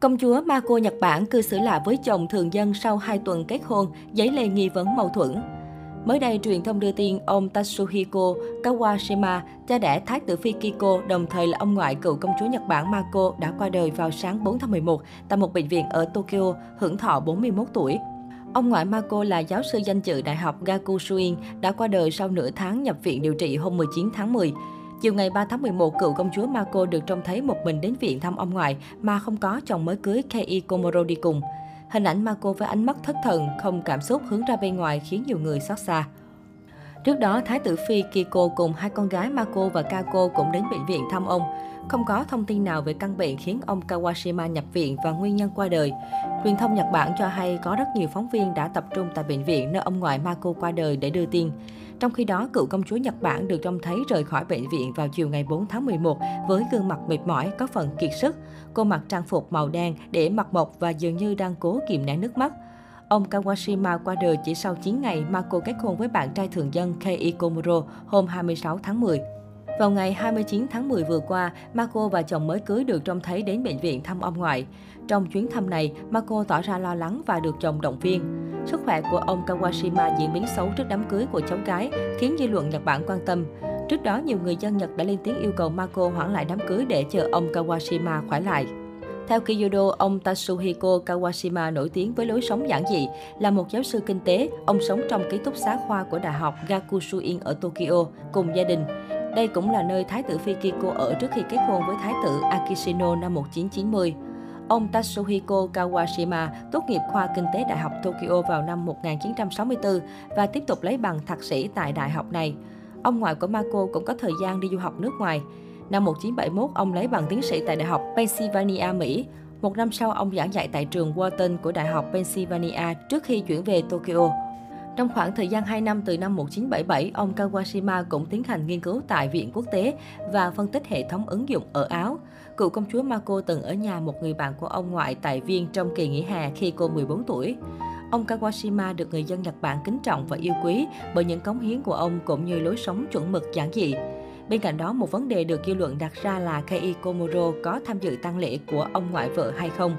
Công chúa Mako Nhật Bản cư xử lạ với chồng thường dân sau 2 tuần kết hôn, giấy lên nghi vấn mâu thuẫn. Mới đây, truyền thông đưa tin ông Tatsuhiko Kawashima, cha đẻ Thái tử Phi Kiko, đồng thời là ông ngoại cựu công chúa Nhật Bản Mako, đã qua đời vào sáng 4 tháng 11 tại một bệnh viện ở Tokyo, hưởng thọ 41 tuổi. Ông ngoại Mako là giáo sư danh dự Đại học Gakushuin đã qua đời sau nửa tháng nhập viện điều trị hôm 19 tháng 10. Chiều ngày 3 tháng 11, cựu công chúa Marco được trông thấy một mình đến viện thăm ông ngoại mà không có chồng mới cưới Kei Komoro đi cùng. Hình ảnh Marco với ánh mắt thất thần, không cảm xúc hướng ra bên ngoài khiến nhiều người xót xa. Trước đó, Thái tử Phi Kiko cùng hai con gái Mako và Kako cũng đến bệnh viện thăm ông. Không có thông tin nào về căn bệnh khiến ông Kawashima nhập viện và nguyên nhân qua đời. Truyền thông Nhật Bản cho hay có rất nhiều phóng viên đã tập trung tại bệnh viện nơi ông ngoại Mako qua đời để đưa tin. Trong khi đó, cựu công chúa Nhật Bản được trông thấy rời khỏi bệnh viện vào chiều ngày 4 tháng 11 với gương mặt mệt mỏi, có phần kiệt sức. Cô mặc trang phục màu đen để mặt mộc và dường như đang cố kìm nén nước mắt. Ông Kawashima qua đời chỉ sau 9 ngày mà cô kết hôn với bạn trai thường dân Kei Komuro hôm 26 tháng 10. Vào ngày 29 tháng 10 vừa qua, Marco và chồng mới cưới được trông thấy đến bệnh viện thăm ông ngoại. Trong chuyến thăm này, Marco tỏ ra lo lắng và được chồng động viên. Sức khỏe của ông Kawashima diễn biến xấu trước đám cưới của cháu gái, khiến dư luận Nhật Bản quan tâm. Trước đó, nhiều người dân Nhật đã lên tiếng yêu cầu Marco hoãn lại đám cưới để chờ ông Kawashima khỏe lại. Theo Kyodo, ông Tatsuhiko Kawashima nổi tiếng với lối sống giản dị. Là một giáo sư kinh tế, ông sống trong ký túc xá khoa của Đại học Gakushuin ở Tokyo cùng gia đình. Đây cũng là nơi Thái tử Fikiko ở trước khi kết hôn với Thái tử Akishino năm 1990. Ông Tatsuhiko Kawashima tốt nghiệp khoa kinh tế Đại học Tokyo vào năm 1964 và tiếp tục lấy bằng thạc sĩ tại đại học này. Ông ngoại của Mako cũng có thời gian đi du học nước ngoài. Năm 1971, ông lấy bằng tiến sĩ tại Đại học Pennsylvania, Mỹ. Một năm sau, ông giảng dạy tại trường Wharton của Đại học Pennsylvania trước khi chuyển về Tokyo. Trong khoảng thời gian 2 năm từ năm 1977, ông Kawashima cũng tiến hành nghiên cứu tại Viện Quốc tế và phân tích hệ thống ứng dụng ở Áo. Cựu công chúa Mako từng ở nhà một người bạn của ông ngoại tại Viên trong kỳ nghỉ hè khi cô 14 tuổi. Ông Kawashima được người dân Nhật Bản kính trọng và yêu quý bởi những cống hiến của ông cũng như lối sống chuẩn mực giản dị. Bên cạnh đó, một vấn đề được dư luận đặt ra là Kei Komuro có tham dự tang lễ của ông ngoại vợ hay không.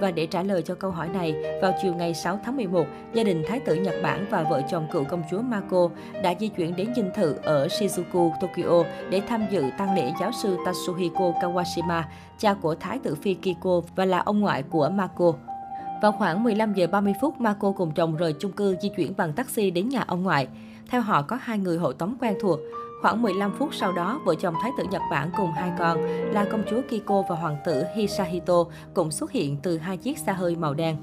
Và để trả lời cho câu hỏi này, vào chiều ngày 6 tháng 11, gia đình Thái tử Nhật Bản và vợ chồng cựu công chúa Mako đã di chuyển đến dinh thự ở Shizuku, Tokyo để tham dự tang lễ giáo sư Tatsuhiko Kawashima, cha của Thái tử Phi Kiko và là ông ngoại của Mako. Vào khoảng 15 giờ 30 phút, Mako cùng chồng rời chung cư di chuyển bằng taxi đến nhà ông ngoại. Theo họ có hai người hộ tống quen thuộc. Khoảng 15 phút sau đó, vợ chồng Thái tử Nhật Bản cùng hai con là công chúa Kiko và hoàng tử Hisahito cũng xuất hiện từ hai chiếc xe hơi màu đen.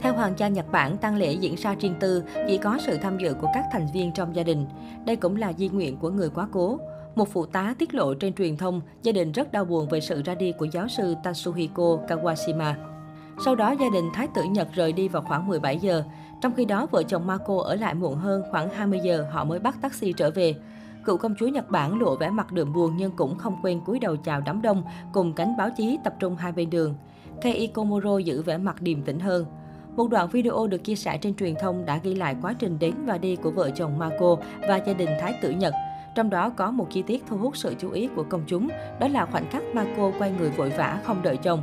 Theo Hoàng gia Nhật Bản, tang lễ diễn ra riêng tư, chỉ có sự tham dự của các thành viên trong gia đình. Đây cũng là di nguyện của người quá cố. Một phụ tá tiết lộ trên truyền thông, gia đình rất đau buồn về sự ra đi của giáo sư Tatsuhiko Kawashima. Sau đó, gia đình Thái tử Nhật rời đi vào khoảng 17 giờ. Trong khi đó, vợ chồng Marco ở lại muộn hơn khoảng 20 giờ, họ mới bắt taxi trở về. Cựu công chúa Nhật Bản lộ vẻ mặt đượm buồn nhưng cũng không quên cúi đầu chào đám đông cùng cánh báo chí tập trung hai bên đường. Kei Komuro giữ vẻ mặt điềm tĩnh hơn. Một đoạn video được chia sẻ trên truyền thông đã ghi lại quá trình đến và đi của vợ chồng Marco và gia đình Thái tử Nhật. Trong đó có một chi tiết thu hút sự chú ý của công chúng, đó là khoảnh khắc Marco quay người vội vã không đợi chồng.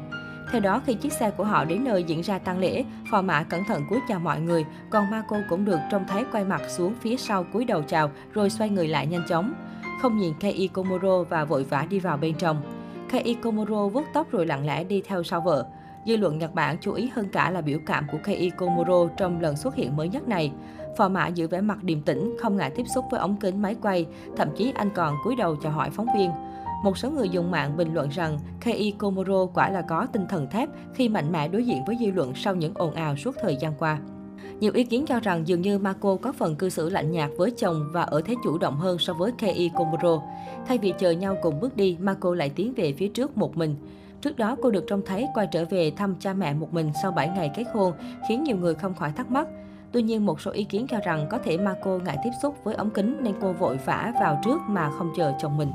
Theo đó, khi chiếc xe của họ đến nơi diễn ra tang lễ, phò mã cẩn thận cúi chào mọi người, còn Marco cũng được trông thấy quay mặt xuống phía sau cúi đầu chào rồi xoay người lại nhanh chóng. Không nhìn Kei Komuro và vội vã đi vào bên trong. Kei Komuro vuốt tóc rồi lặng lẽ đi theo sau vợ. Dư luận Nhật Bản chú ý hơn cả là biểu cảm của Kei Komuro trong lần xuất hiện mới nhất này. Phò mã giữ vẻ mặt điềm tĩnh, không ngại tiếp xúc với ống kính máy quay, thậm chí anh còn cúi đầu chào hỏi phóng viên. Một số người dùng mạng bình luận rằng Kei Komuro quả là có tinh thần thép khi mạnh mẽ đối diện với dư luận sau những ồn ào suốt thời gian qua. Nhiều ý kiến cho rằng dường như Marco có phần cư xử lạnh nhạt với chồng và ở thế chủ động hơn so với Kei Komuro. Thay vì chờ nhau cùng bước đi, Marco lại tiến về phía trước một mình. Trước đó, cô được trông thấy quay trở về thăm cha mẹ một mình sau 7 ngày kết hôn, khiến nhiều người không khỏi thắc mắc. Tuy nhiên, một số ý kiến cho rằng có thể Marco ngại tiếp xúc với ống kính nên cô vội vã vào trước mà không chờ chồng mình.